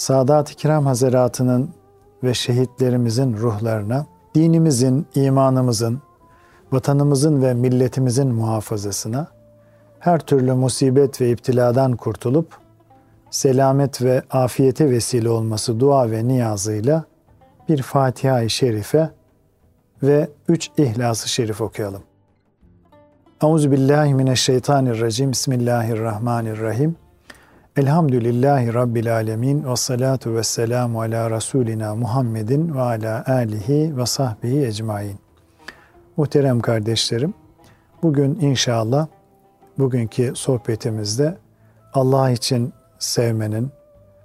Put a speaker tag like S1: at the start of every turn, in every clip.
S1: Sadat-ı Kiram Hazaratının ve şehitlerimizin ruhlarına, dinimizin, imanımızın, vatanımızın ve milletimizin muhafazasına, her türlü musibet ve iptiladan kurtulup, selamet ve afiyete vesile olması dua ve niyazıyla bir Fatiha-i Şerife ve üç İhlas-ı Şerif okuyalım. Euzu billahi mineşşeytanirracim. Bismillahirrahmanirrahim. Elhamdülillahi Rabbil alemin ve salatu ve selamu ala Resulina Muhammedin ve ala alihi ve sahbihi ecmain. Muhterem kardeşlerim, bugün inşallah bugünkü sohbetimizde Allah için sevmenin,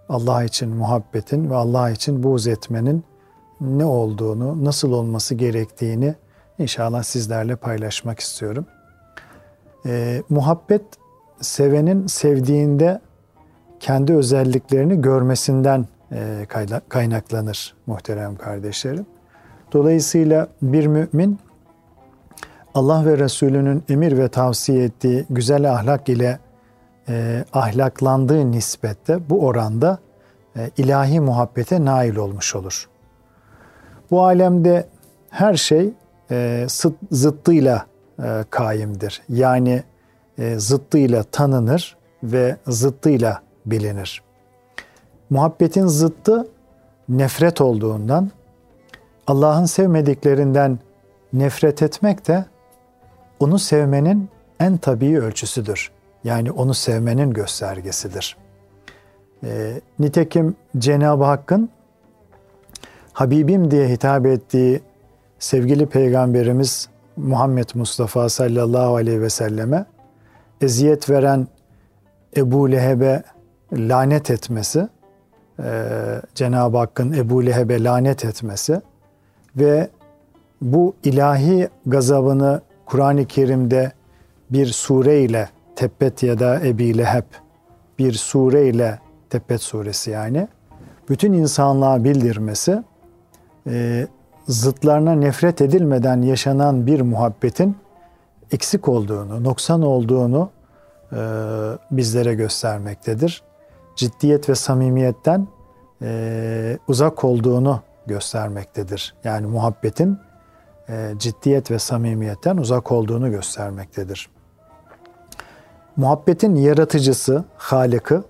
S1: Allah için muhabbetin ve Allah için buğz etmenin ne olduğunu, nasıl olması gerektiğini inşallah sizlerle paylaşmak istiyorum. E, muhabbet sevenin sevdiğinde kendi özelliklerini görmesinden e, kaynaklanır muhterem kardeşlerim. Dolayısıyla bir mümin Allah ve Resulünün emir ve tavsiye ettiği güzel ahlak ile e, ahlaklandığı nispette bu oranda e, ilahi muhabbete nail olmuş olur. Bu alemde her şey e, zıttıyla e, kaimdir. Yani e, zıttıyla tanınır ve zıttıyla bilinir. Muhabbetin zıttı nefret olduğundan Allah'ın sevmediklerinden nefret etmek de onu sevmenin en tabii ölçüsüdür. Yani onu sevmenin göstergesidir. E, nitekim Cenab-ı Hakk'ın Habibim diye hitap ettiği sevgili peygamberimiz Muhammed Mustafa sallallahu aleyhi ve selleme eziyet veren Ebu Leheb'e lanet etmesi, e, Cenab-ı Hakk'ın Ebu Leheb'e lanet etmesi ve bu ilahi gazabını Kur'an-ı Kerim'de bir sure ile Tebbet ya da Ebi Leheb bir sure ile Tebbet suresi yani bütün insanlığa bildirmesi e, zıtlarına nefret edilmeden yaşanan bir muhabbetin eksik olduğunu, noksan olduğunu e, bizlere göstermektedir. Ciddiyet ve samimiyetten e, uzak olduğunu göstermektedir. Yani muhabbetin e, ciddiyet ve samimiyetten uzak olduğunu göstermektedir. Muhabbetin yaratıcısı, halikı,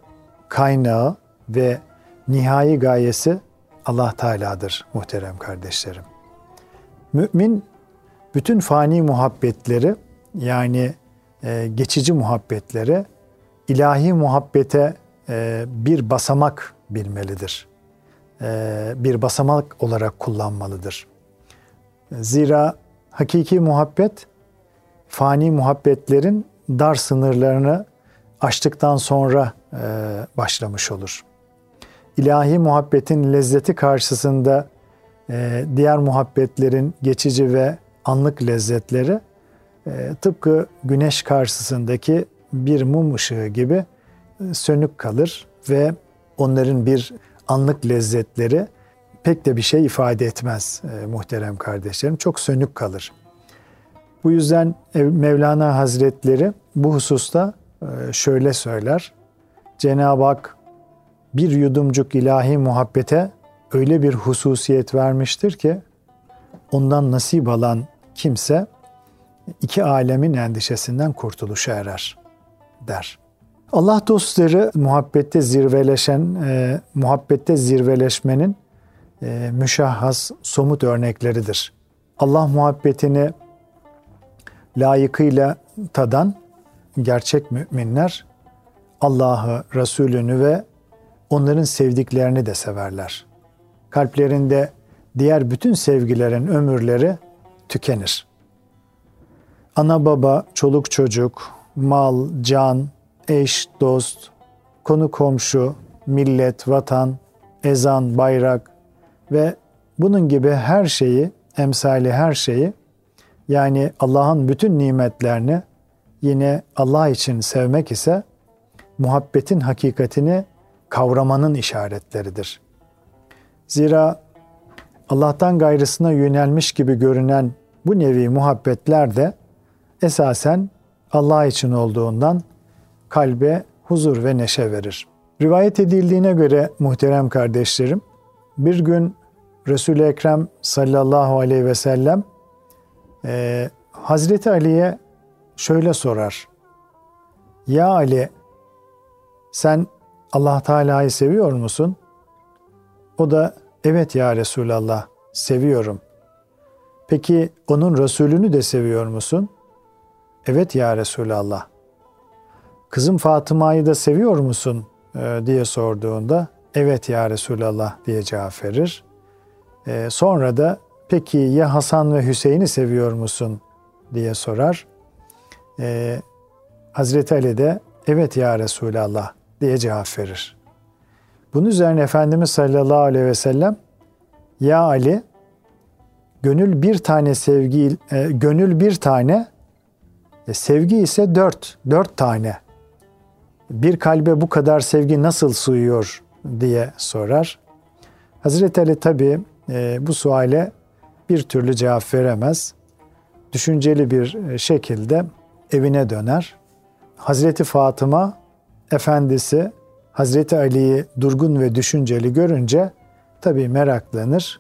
S1: kaynağı ve nihai gayesi Allah Teala'dır muhterem kardeşlerim. Mümin bütün fani muhabbetleri yani e, geçici muhabbetleri ilahi muhabbete bir basamak bilmelidir. E, bir basamak olarak kullanmalıdır. Zira hakiki muhabbet fani muhabbetlerin dar sınırlarını aştıktan sonra e, başlamış olur ilahi muhabbetin lezzeti karşısında e, diğer muhabbetlerin geçici ve anlık lezzetleri e, tıpkı güneş karşısındaki bir mum ışığı gibi e, sönük kalır ve onların bir anlık lezzetleri pek de bir şey ifade etmez e, muhterem kardeşlerim. Çok sönük kalır. Bu yüzden Mevlana Hazretleri bu hususta e, şöyle söyler. Cenab-ı Hak bir yudumcuk ilahi muhabbete öyle bir hususiyet vermiştir ki ondan nasip alan kimse iki alemin endişesinden kurtuluşa erer der. Allah dostları muhabbette zirveleşen, e, muhabbette zirveleşmenin e, müşahhas, somut örnekleridir. Allah muhabbetini layıkıyla tadan gerçek müminler Allah'ı, Resulünü ve onların sevdiklerini de severler. Kalplerinde diğer bütün sevgilerin ömürleri tükenir. Ana baba, çoluk çocuk, mal, can, eş, dost, konu komşu, millet, vatan, ezan, bayrak ve bunun gibi her şeyi, emsali her şeyi yani Allah'ın bütün nimetlerini yine Allah için sevmek ise muhabbetin hakikatini kavramanın işaretleridir. Zira Allah'tan gayrısına yönelmiş gibi görünen bu nevi muhabbetler de esasen Allah için olduğundan kalbe huzur ve neşe verir. Rivayet edildiğine göre muhterem kardeşlerim, bir gün Resul-i Ekrem sallallahu aleyhi ve sellem e, Hazreti Ali'ye şöyle sorar. Ya Ali sen Allah Teala'yı seviyor musun? O da evet ya Resulallah seviyorum. Peki onun Resulünü de seviyor musun? Evet ya Resulallah. Kızım Fatıma'yı da seviyor musun? E, diye sorduğunda evet ya Resulallah diye cevap verir. E, sonra da peki ya Hasan ve Hüseyin'i seviyor musun diye sorar. E, Hazreti Ali de evet ya Resulallah diye cevap verir. Bunun üzerine Efendimiz sallallahu aleyhi ve sellem ya Ali gönül bir tane sevgi gönül bir tane sevgi ise dört dört tane bir kalbe bu kadar sevgi nasıl suyuyor diye sorar. Hazreti Ali tabi e, bu suale bir türlü cevap veremez. Düşünceli bir e, şekilde evine döner. Hazreti Fatıma efendisi Hazreti Ali'yi durgun ve düşünceli görünce tabi meraklanır.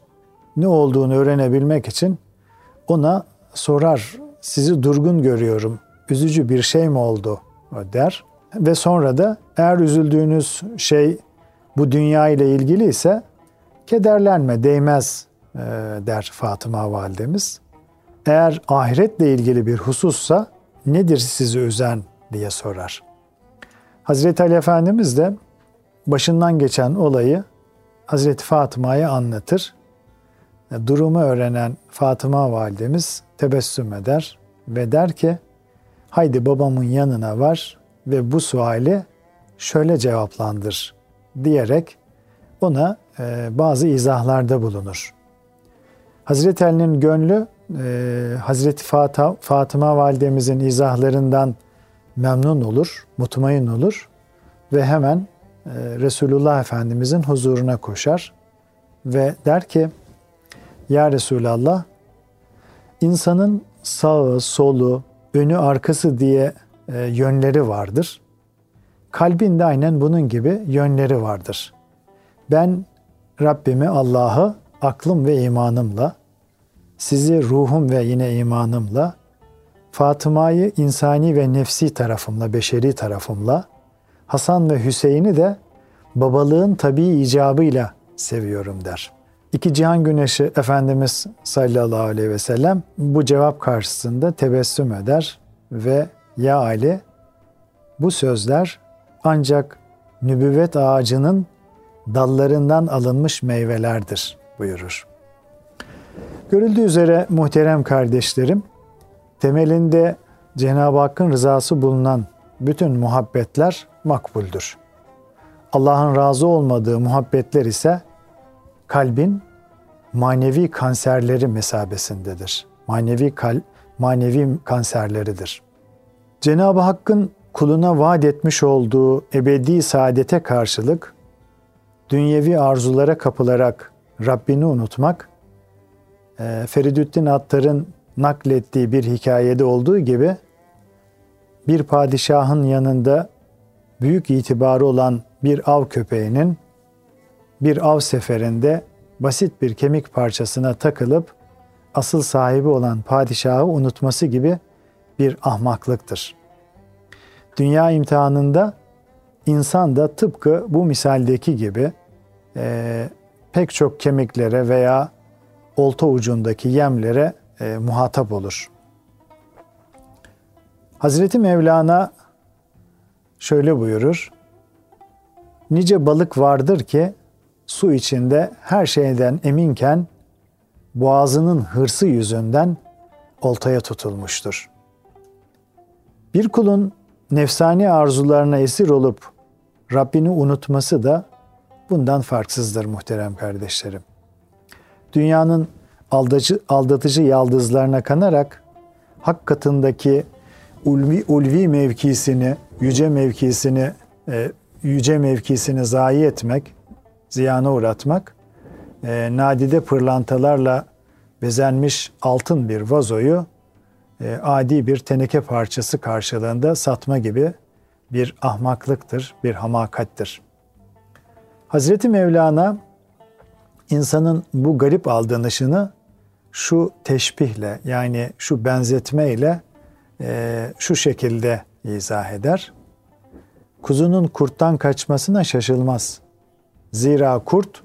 S1: Ne olduğunu öğrenebilmek için ona sorar. Sizi durgun görüyorum. Üzücü bir şey mi oldu? der. Ve sonra da eğer üzüldüğünüz şey bu dünya ile ilgili ise kederlenme, değmez e, der Fatıma validemiz. Eğer ahiretle ilgili bir husussa nedir sizi üzen diye sorar. Hazreti Ali Efendimiz de başından geçen olayı Hazreti Fatıma'ya anlatır. E, durumu öğrenen Fatıma validemiz tebessüm eder ve der ki haydi babamın yanına var ve bu suali şöyle cevaplandır diyerek ona e, bazı izahlarda bulunur. Hazreti Ali'nin gönlü e, Hazreti Fatıma validemizin izahlarından memnun olur, mutmain olur ve hemen e, Resulullah Efendimizin huzuruna koşar ve der ki Ya Resulallah insanın sağı, solu, önü, arkası diye e, yönleri vardır. Kalbinde aynen bunun gibi yönleri vardır. Ben Rabbimi Allah'ı aklım ve imanımla, sizi ruhum ve yine imanımla, Fatıma'yı insani ve nefsi tarafımla, beşeri tarafımla, Hasan ve Hüseyin'i de babalığın tabii icabıyla seviyorum der. İki cihan güneşi Efendimiz sallallahu aleyhi ve sellem bu cevap karşısında tebessüm eder ve ya Ali bu sözler ancak nübüvvet ağacının dallarından alınmış meyvelerdir buyurur. Görüldüğü üzere muhterem kardeşlerim, temelinde Cenab-ı Hakk'ın rızası bulunan bütün muhabbetler makbuldür. Allah'ın razı olmadığı muhabbetler ise kalbin manevi kanserleri mesabesindedir. Manevi kal manevi kanserleridir. Cenab-ı Hakk'ın kuluna vaat etmiş olduğu ebedi saadete karşılık dünyevi arzulara kapılarak Rabbini unutmak, e, Feridüddin Attar'ın naklettiği bir hikayede olduğu gibi bir padişahın yanında büyük itibarı olan bir av köpeğinin bir av seferinde basit bir kemik parçasına takılıp asıl sahibi olan padişahı unutması gibi bir ahmaklıktır. Dünya imtihanında insan da tıpkı bu misaldeki gibi e, pek çok kemiklere veya olta ucundaki yemlere e, muhatap olur. Hazreti Mevlana şöyle buyurur. Nice balık vardır ki su içinde her şeyden eminken boğazının hırsı yüzünden oltaya tutulmuştur. Bir kulun nefsani arzularına esir olup Rabbini unutması da bundan farksızdır muhterem kardeşlerim. Dünyanın aldatıcı, aldatıcı yaldızlarına kanarak hak katındaki ulvi, ulvi mevkisini, yüce mevkisini, e, yüce mevkisini zayi etmek, ziyana uğratmak, e, nadide pırlantalarla bezenmiş altın bir vazoyu e, adi bir teneke parçası karşılığında satma gibi bir ahmaklıktır, bir hamakattir. Hazreti Mevlana insanın bu garip aldanışını şu teşbihle yani şu benzetmeyle e, şu şekilde izah eder. Kuzunun kurttan kaçmasına şaşılmaz. Zira kurt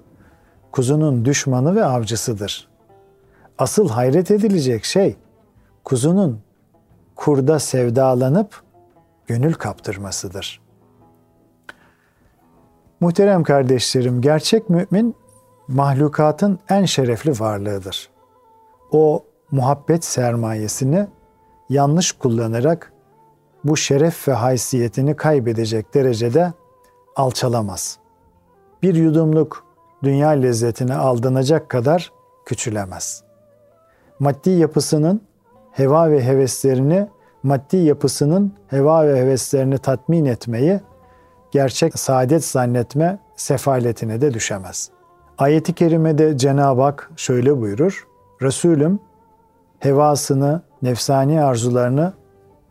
S1: kuzunun düşmanı ve avcısıdır. Asıl hayret edilecek şey kuzunun kurda sevdalanıp gönül kaptırmasıdır. Muhterem kardeşlerim, gerçek mümin mahlukatın en şerefli varlığıdır. O muhabbet sermayesini yanlış kullanarak bu şeref ve haysiyetini kaybedecek derecede alçalamaz. Bir yudumluk dünya lezzetine aldanacak kadar küçülemez. Maddi yapısının heva ve heveslerini, maddi yapısının heva ve heveslerini tatmin etmeyi gerçek saadet zannetme sefaletine de düşemez. Ayet-i kerimede Cenab-ı Hak şöyle buyurur. Resulüm hevasını, nefsani arzularını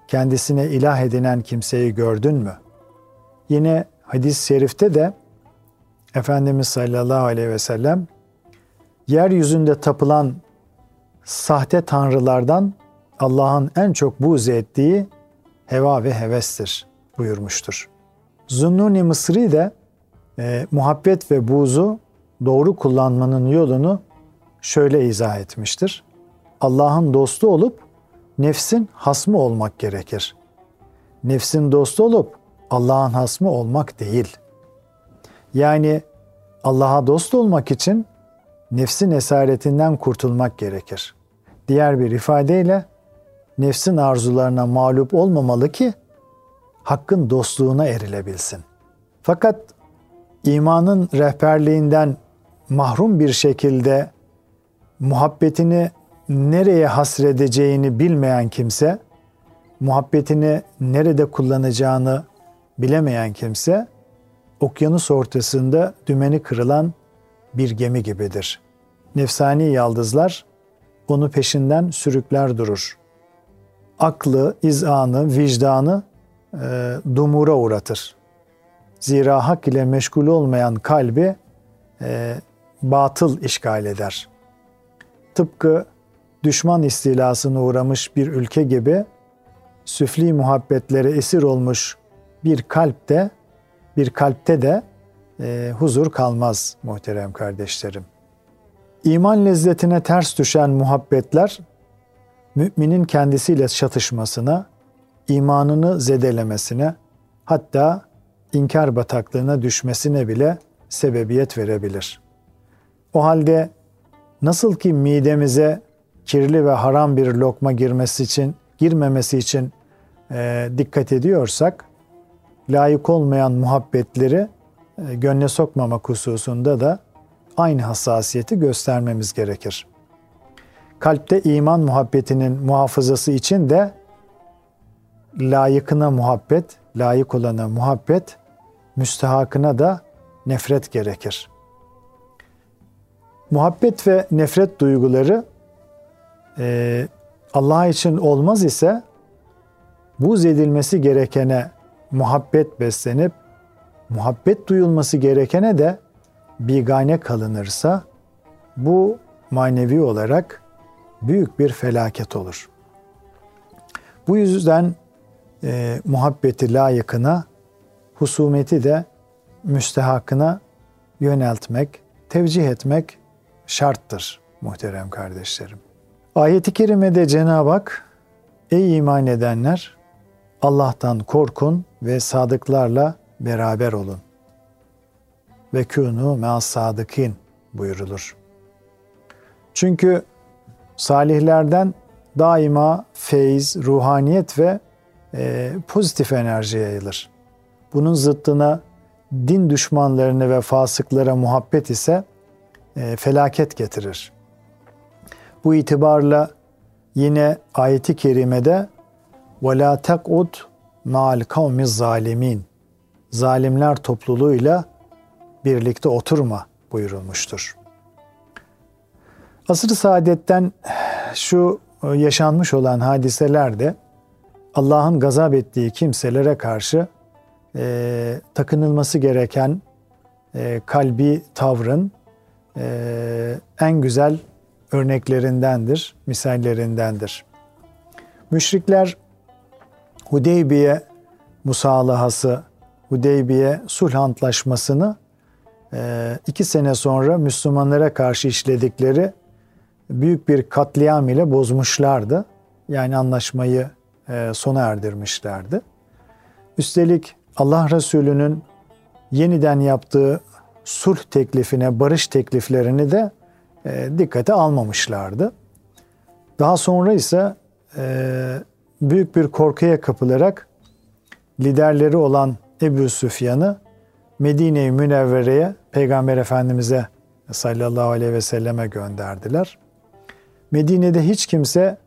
S1: kendisine ilah edinen kimseyi gördün mü? Yine hadis-i şerifte de Efendimiz sallallahu aleyhi ve sellem yeryüzünde tapılan sahte tanrılardan Allah'ın en çok buğz ettiği heva ve hevestir buyurmuştur. Zunnuni Mısri de e, muhabbet ve buğzu doğru kullanmanın yolunu şöyle izah etmiştir. Allah'ın dostu olup nefsin hasmı olmak gerekir. Nefsin dostu olup Allah'ın hasmı olmak değil. Yani Allah'a dost olmak için nefsin esaretinden kurtulmak gerekir. Diğer bir ifadeyle nefsin arzularına mağlup olmamalı ki hakkın dostluğuna erilebilsin. Fakat imanın rehberliğinden mahrum bir şekilde muhabbetini nereye hasredeceğini bilmeyen kimse, muhabbetini nerede kullanacağını bilemeyen kimse, okyanus ortasında dümeni kırılan bir gemi gibidir. Nefsani yaldızlar onu peşinden sürükler durur. Aklı, izanı, vicdanı e, dumura uğratır. Zira hak ile meşgul olmayan kalbi e, batıl işgal eder. Tıpkı düşman istilasına uğramış bir ülke gibi süfli muhabbetlere esir olmuş bir kalpte bir kalpte de e, huzur kalmaz muhterem kardeşlerim. İman lezzetine ters düşen muhabbetler müminin kendisiyle çatışmasına, imanını zedelemesine, hatta inkar bataklığına düşmesine bile sebebiyet verebilir. O halde nasıl ki midemize kirli ve haram bir lokma girmesi için, girmemesi için e, dikkat ediyorsak, layık olmayan muhabbetleri e, gönle sokmamak hususunda da aynı hassasiyeti göstermemiz gerekir. Kalpte iman muhabbetinin muhafazası için de layıkına muhabbet, layık olana muhabbet, müstehakına da nefret gerekir. Muhabbet ve nefret duyguları e, Allah için olmaz ise buz edilmesi gerekene muhabbet beslenip muhabbet duyulması gerekene de bigane kalınırsa bu manevi olarak büyük bir felaket olur. Bu yüzden e, muhabbeti layıkına, husumeti de müstehakına yöneltmek, tevcih etmek şarttır muhterem kardeşlerim. Ayet-i kerimede Cenab-ı Hak, Ey iman edenler! Allah'tan korkun ve sadıklarla beraber olun. Ve kûnû me'as sadıkin buyurulur. Çünkü salihlerden daima feyiz, ruhaniyet ve e, pozitif enerji yayılır. Bunun zıttına din düşmanlarını ve fasıklara muhabbet ise e, felaket getirir. Bu itibarla yine ayeti kerimede وَلَا تَقْعُدْ مَعَ الْقَوْمِ zalimin Zalimler topluluğuyla birlikte oturma buyurulmuştur. Asr-ı saadetten şu yaşanmış olan hadiselerde Allah'ın gazap ettiği kimselere karşı e, takınılması gereken e, kalbi tavrın e, en güzel örneklerindendir, misallerindendir. Müşrikler Hudeybiye musalahası, Hudeybiye sulh antlaşmasını e, iki sene sonra Müslümanlara karşı işledikleri büyük bir katliam ile bozmuşlardı. Yani anlaşmayı e, sona erdirmişlerdi. Üstelik Allah Resulü'nün yeniden yaptığı sulh teklifine, barış tekliflerini de e, dikkate almamışlardı. Daha sonra ise e, büyük bir korkuya kapılarak liderleri olan Ebu Süfyan'ı Medine-i Münevvere'ye Peygamber Efendimiz'e sallallahu aleyhi ve selleme gönderdiler. Medine'de hiç kimse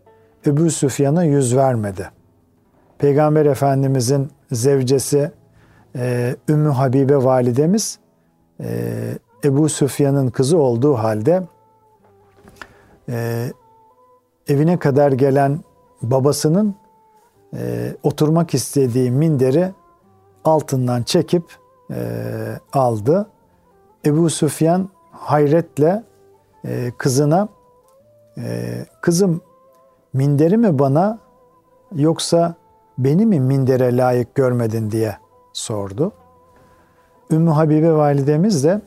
S1: Ebu Süfyan'a yüz vermedi. Peygamber Efendimiz'in zevcesi e, Ümmü Habibe validemiz e, Ebu Süfyan'ın kızı olduğu halde e, evine kadar gelen babasının oturmak istediği minderi altından çekip aldı. Ebu Süfyan hayretle kızına e, kızım minderi mi bana yoksa beni mi mindere layık görmedin diye sordu. Ümmü Habibe validemiz de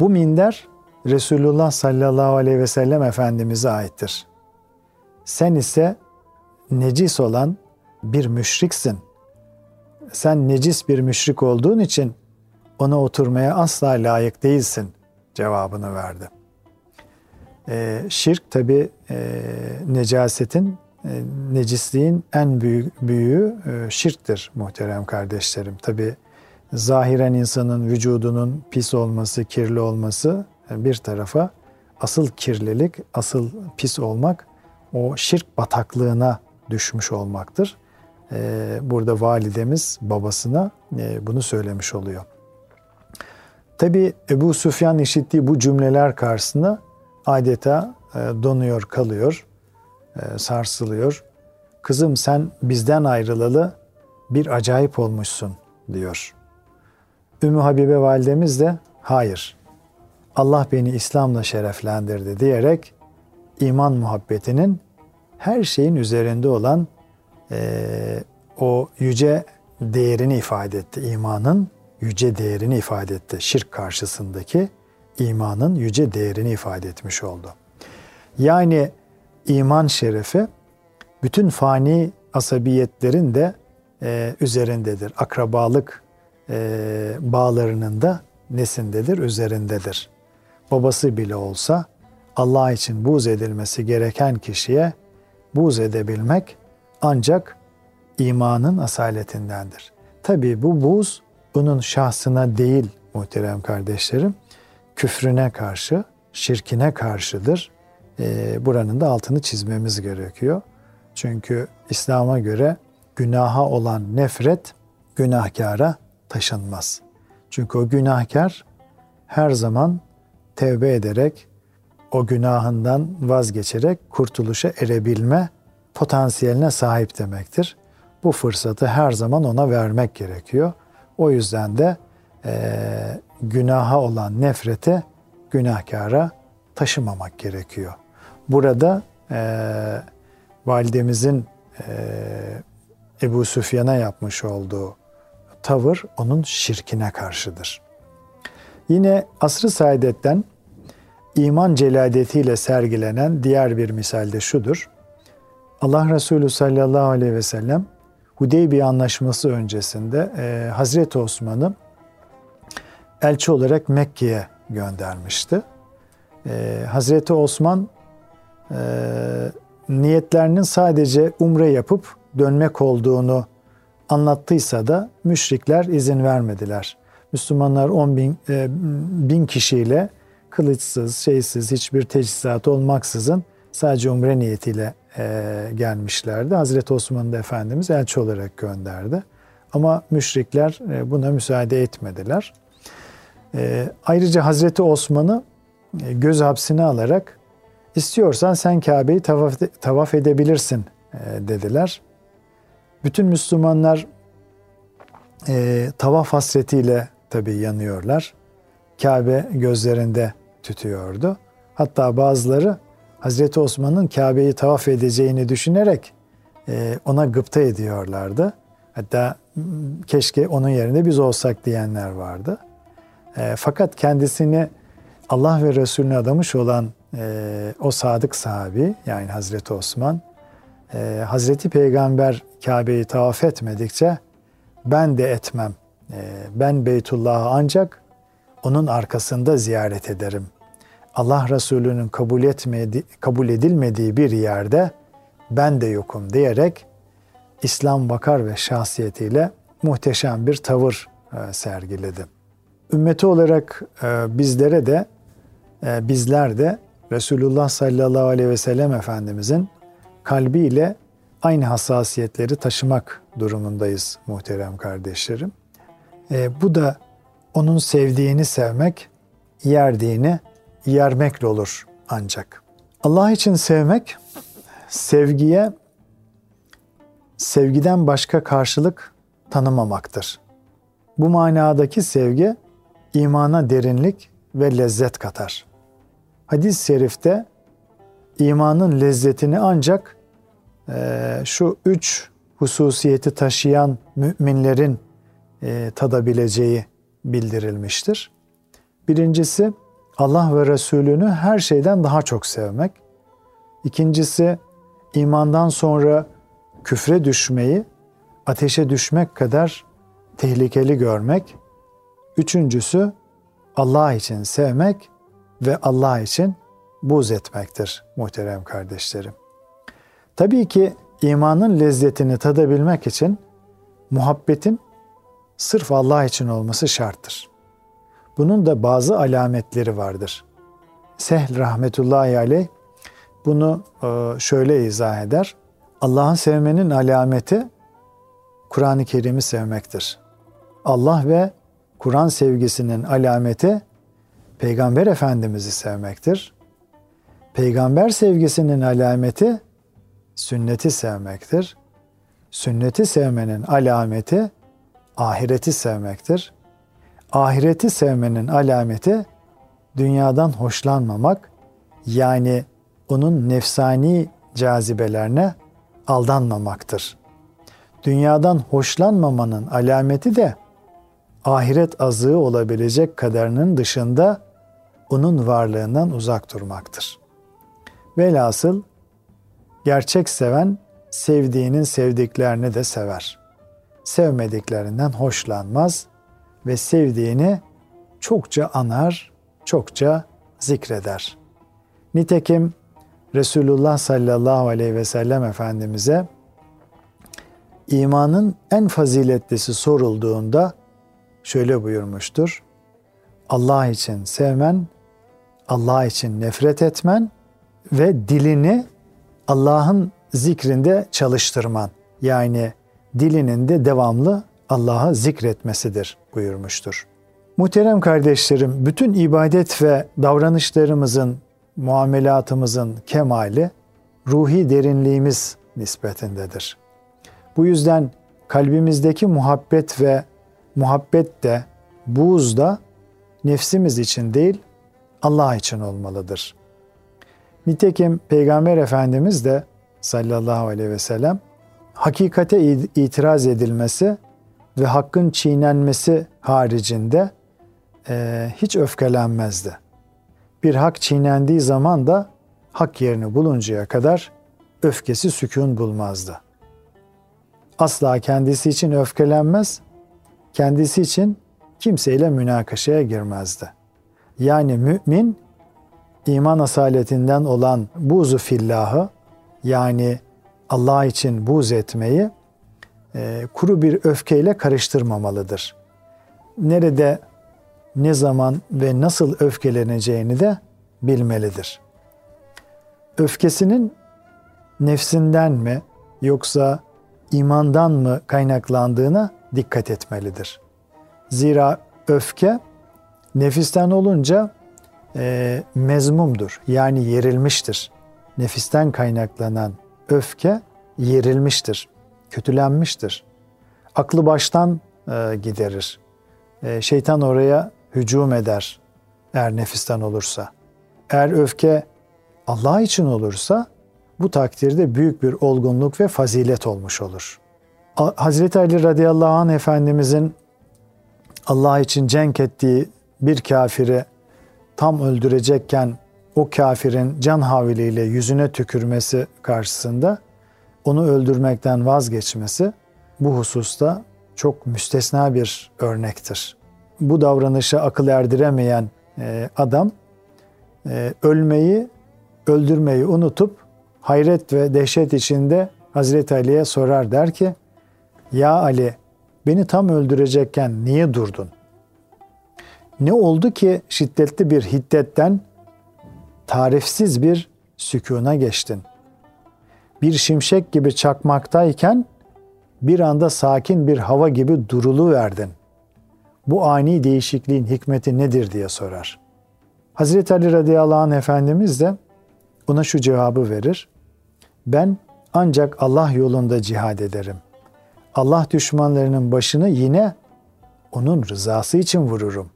S1: bu minder Resulullah sallallahu aleyhi ve sellem Efendimiz'e aittir. Sen ise necis olan bir müşriksin. Sen necis bir müşrik olduğun için ona oturmaya asla layık değilsin cevabını verdi. E, şirk tabi e, necasetin, e, necisliğin en büyük, büyüğü e, şirktir muhterem kardeşlerim. Tabi zahiren insanın vücudunun pis olması, kirli olması bir tarafa asıl kirlilik, asıl pis olmak o şirk bataklığına düşmüş olmaktır. Ee, burada validemiz babasına e, bunu söylemiş oluyor. Tabi Ebu Süfyan işittiği bu cümleler karşısında adeta e, donuyor, kalıyor, e, sarsılıyor. Kızım sen bizden ayrılalı bir acayip olmuşsun diyor. Ümmü Habibe validemiz de hayır Allah beni İslam'la şereflendirdi diyerek iman muhabbetinin her şeyin üzerinde olan e, o yüce değerini ifade etti. İmanın yüce değerini ifade etti. Şirk karşısındaki imanın yüce değerini ifade etmiş oldu. Yani iman şerefi bütün fani asabiyetlerin de e, üzerindedir. Akrabalık e, bağlarının da nesindedir, üzerindedir. Babası bile olsa Allah için buz edilmesi gereken kişiye buz edebilmek ancak imanın asaletindendir. Tabi bu buz bunun şahsına değil muhterem kardeşlerim, küfrüne karşı, şirkine karşıdır. Ee, buranın da altını çizmemiz gerekiyor. Çünkü İslam'a göre günaha olan nefret günahkara taşınmaz. Çünkü o günahkar her zaman tevbe ederek o günahından vazgeçerek kurtuluşa erebilme potansiyeline sahip demektir. Bu fırsatı her zaman ona vermek gerekiyor. O yüzden de e, günaha olan nefreti günahkara taşımamak gerekiyor. Burada e, validemizin e, Ebu Süfyan'a yapmış olduğu tavır onun şirkine karşıdır. Yine asr-ı saadetten iman celadetiyle sergilenen diğer bir misal de şudur. Allah Resulü sallallahu aleyhi ve sellem Hudeybiye anlaşması öncesinde e, Hazreti Osman'ı elçi olarak Mekke'ye göndermişti. E, Hazreti Osman e, niyetlerinin sadece umre yapıp dönmek olduğunu anlattıysa da müşrikler izin vermediler. Müslümanlar 10 bin, e, bin kişiyle kılıçsız, şeysiz, hiçbir teçhizat olmaksızın sadece umre niyetiyle e, gelmişlerdi. Hazreti Osman da Efendimiz elçi olarak gönderdi. Ama müşrikler e, buna müsaade etmediler. E, ayrıca Hazreti Osman'ı e, göz hapsine alarak istiyorsan sen Kabe'yi tavaf, tavaf edebilirsin e, dediler. Bütün Müslümanlar e, tavaf hasretiyle tabii yanıyorlar. Kabe gözlerinde tütüyordu. Hatta bazıları Hazreti Osman'ın Kabe'yi tavaf edeceğini düşünerek e, ona gıpta ediyorlardı. Hatta keşke onun yerinde biz olsak diyenler vardı. E, fakat kendisini Allah ve Resulüne adamış olan e, o sadık sahabi yani Hazreti Osman, e, Hazreti Peygamber Kabe'yi tavaf etmedikçe ben de etmem. E, ben Beytullah'ı ancak onun arkasında ziyaret ederim. Allah Resulü'nün kabul etmedi, kabul edilmediği bir yerde ben de yokum diyerek İslam vakar ve şahsiyetiyle muhteşem bir tavır e, sergiledi. Ümmeti olarak e, bizlere de e, bizler de Resulullah sallallahu aleyhi ve sellem Efendimizin kalbiyle aynı hassasiyetleri taşımak durumundayız muhterem kardeşlerim. Bu da onun sevdiğini sevmek, yerdiğini yermekle olur ancak. Allah için sevmek, sevgiye sevgiden başka karşılık tanımamaktır. Bu manadaki sevgi imana derinlik ve lezzet katar. Hadis-i şerifte imanın lezzetini ancak e, şu üç hususiyeti taşıyan müminlerin e, tadabileceği bildirilmiştir. Birincisi Allah ve Resulünü her şeyden daha çok sevmek. İkincisi imandan sonra küfre düşmeyi ateşe düşmek kadar tehlikeli görmek. Üçüncüsü Allah için sevmek ve Allah için buz etmektir muhterem kardeşlerim. Tabii ki imanın lezzetini tadabilmek için muhabbetin sırf Allah için olması şarttır. Bunun da bazı alametleri vardır. Sehl rahmetullahi aleyh bunu e, şöyle izah eder. Allah'ın sevmenin alameti Kur'an-ı Kerim'i sevmektir. Allah ve Kur'an sevgisinin alameti Peygamber Efendimiz'i sevmektir. Peygamber sevgisinin alameti sünneti sevmektir. Sünneti sevmenin alameti ahireti sevmektir. Ahireti sevmenin alameti dünyadan hoşlanmamak yani onun nefsani cazibelerine aldanmamaktır. Dünyadan hoşlanmamanın alameti de ahiret azığı olabilecek kadarının dışında onun varlığından uzak durmaktır. Velhasıl gerçek seven sevdiğinin sevdiklerini de sever. Sevmediklerinden hoşlanmaz ve sevdiğini çokça anar, çokça zikreder. Nitekim Resulullah sallallahu aleyhi ve sellem Efendimiz'e imanın en faziletlisi sorulduğunda şöyle buyurmuştur. Allah için sevmen, Allah için nefret etmen ve dilini Allah'ın zikrinde çalıştırman. Yani dilinin de devamlı Allah'a zikretmesidir buyurmuştur. Muhterem kardeşlerim, bütün ibadet ve davranışlarımızın, muamelatımızın kemali ruhi derinliğimiz nispetindedir. Bu yüzden kalbimizdeki muhabbet ve muhabbet de buğz da nefsimiz için değil Allah için olmalıdır. Nitekim Peygamber Efendimiz de sallallahu aleyhi ve sellem hakikate itiraz edilmesi ve hakkın çiğnenmesi haricinde e, hiç öfkelenmezdi. Bir hak çiğnendiği zaman da hak yerini buluncaya kadar öfkesi sükun bulmazdı. Asla kendisi için öfkelenmez, kendisi için kimseyle münakaşaya girmezdi. Yani mümin iman asaletinden olan buzu fillahı yani Allah için buz etmeyi e, kuru bir öfkeyle karıştırmamalıdır. nerede, ne zaman ve nasıl öfkeleneceğini de bilmelidir. Öfkesinin nefsinden mi yoksa imandan mı kaynaklandığına dikkat etmelidir. Zira öfke nefisten olunca e, mezmumdur. Yani yerilmiştir. Nefisten kaynaklanan öfke yerilmiştir, kötülenmiştir. Aklı baştan e, giderir. E, şeytan oraya hücum eder eğer nefisten olursa. Eğer öfke Allah için olursa bu takdirde büyük bir olgunluk ve fazilet olmuş olur. Hazreti Ali radıyallahu anh Efendimizin Allah için cenk ettiği bir kafiri tam öldürecekken o kafirin can havliyle yüzüne tükürmesi karşısında onu öldürmekten vazgeçmesi bu hususta çok müstesna bir örnektir. Bu davranışa akıl erdiremeyen e, adam e, ölmeyi, öldürmeyi unutup hayret ve dehşet içinde Hazreti Ali'ye sorar der ki Ya Ali beni tam öldürecekken niye durdun? Ne oldu ki şiddetli bir hiddetten tarifsiz bir sükuna geçtin? Bir şimşek gibi çakmaktayken bir anda sakin bir hava gibi durulu verdin. Bu ani değişikliğin hikmeti nedir diye sorar. Hazreti Ali radıyallahu anh Efendimiz de buna şu cevabı verir. Ben ancak Allah yolunda cihad ederim. Allah düşmanlarının başını yine onun rızası için vururum.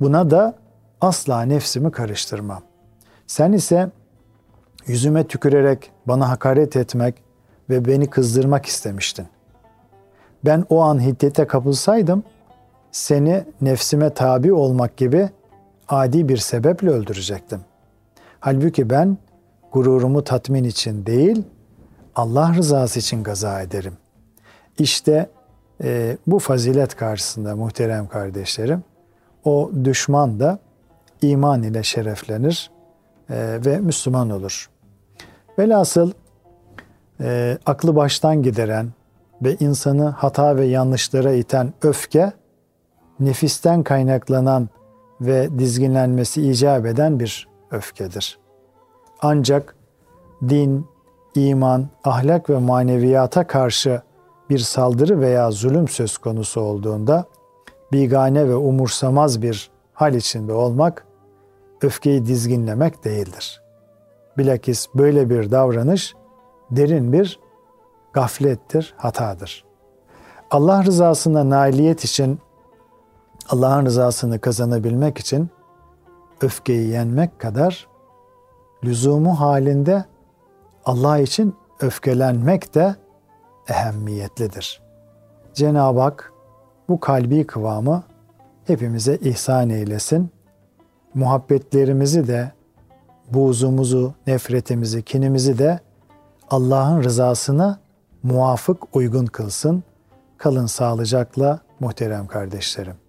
S1: Buna da asla nefsimi karıştırmam. Sen ise yüzüme tükürerek bana hakaret etmek ve beni kızdırmak istemiştin. Ben o an hiddete kapılsaydım seni nefsime tabi olmak gibi adi bir sebeple öldürecektim. Halbuki ben gururumu tatmin için değil, Allah rızası için gaza ederim. İşte e, bu fazilet karşısında muhterem kardeşlerim, o düşman da iman ile şereflenir e, ve Müslüman olur. Velhasıl e, aklı baştan gideren ve insanı hata ve yanlışlara iten öfke, nefisten kaynaklanan ve dizginlenmesi icap eden bir öfkedir. Ancak din, iman, ahlak ve maneviyata karşı bir saldırı veya zulüm söz konusu olduğunda bigane ve umursamaz bir hal içinde olmak öfkeyi dizginlemek değildir. Bilakis böyle bir davranış derin bir gaflettir, hatadır. Allah rızasına nailiyet için, Allah'ın rızasını kazanabilmek için öfkeyi yenmek kadar lüzumu halinde Allah için öfkelenmek de ehemmiyetlidir. Cenab-ı Hak bu kalbi kıvamı hepimize ihsan eylesin. Muhabbetlerimizi de, buğzumuzu, nefretimizi, kinimizi de Allah'ın rızasına muvafık uygun kılsın. Kalın sağlıcakla muhterem kardeşlerim.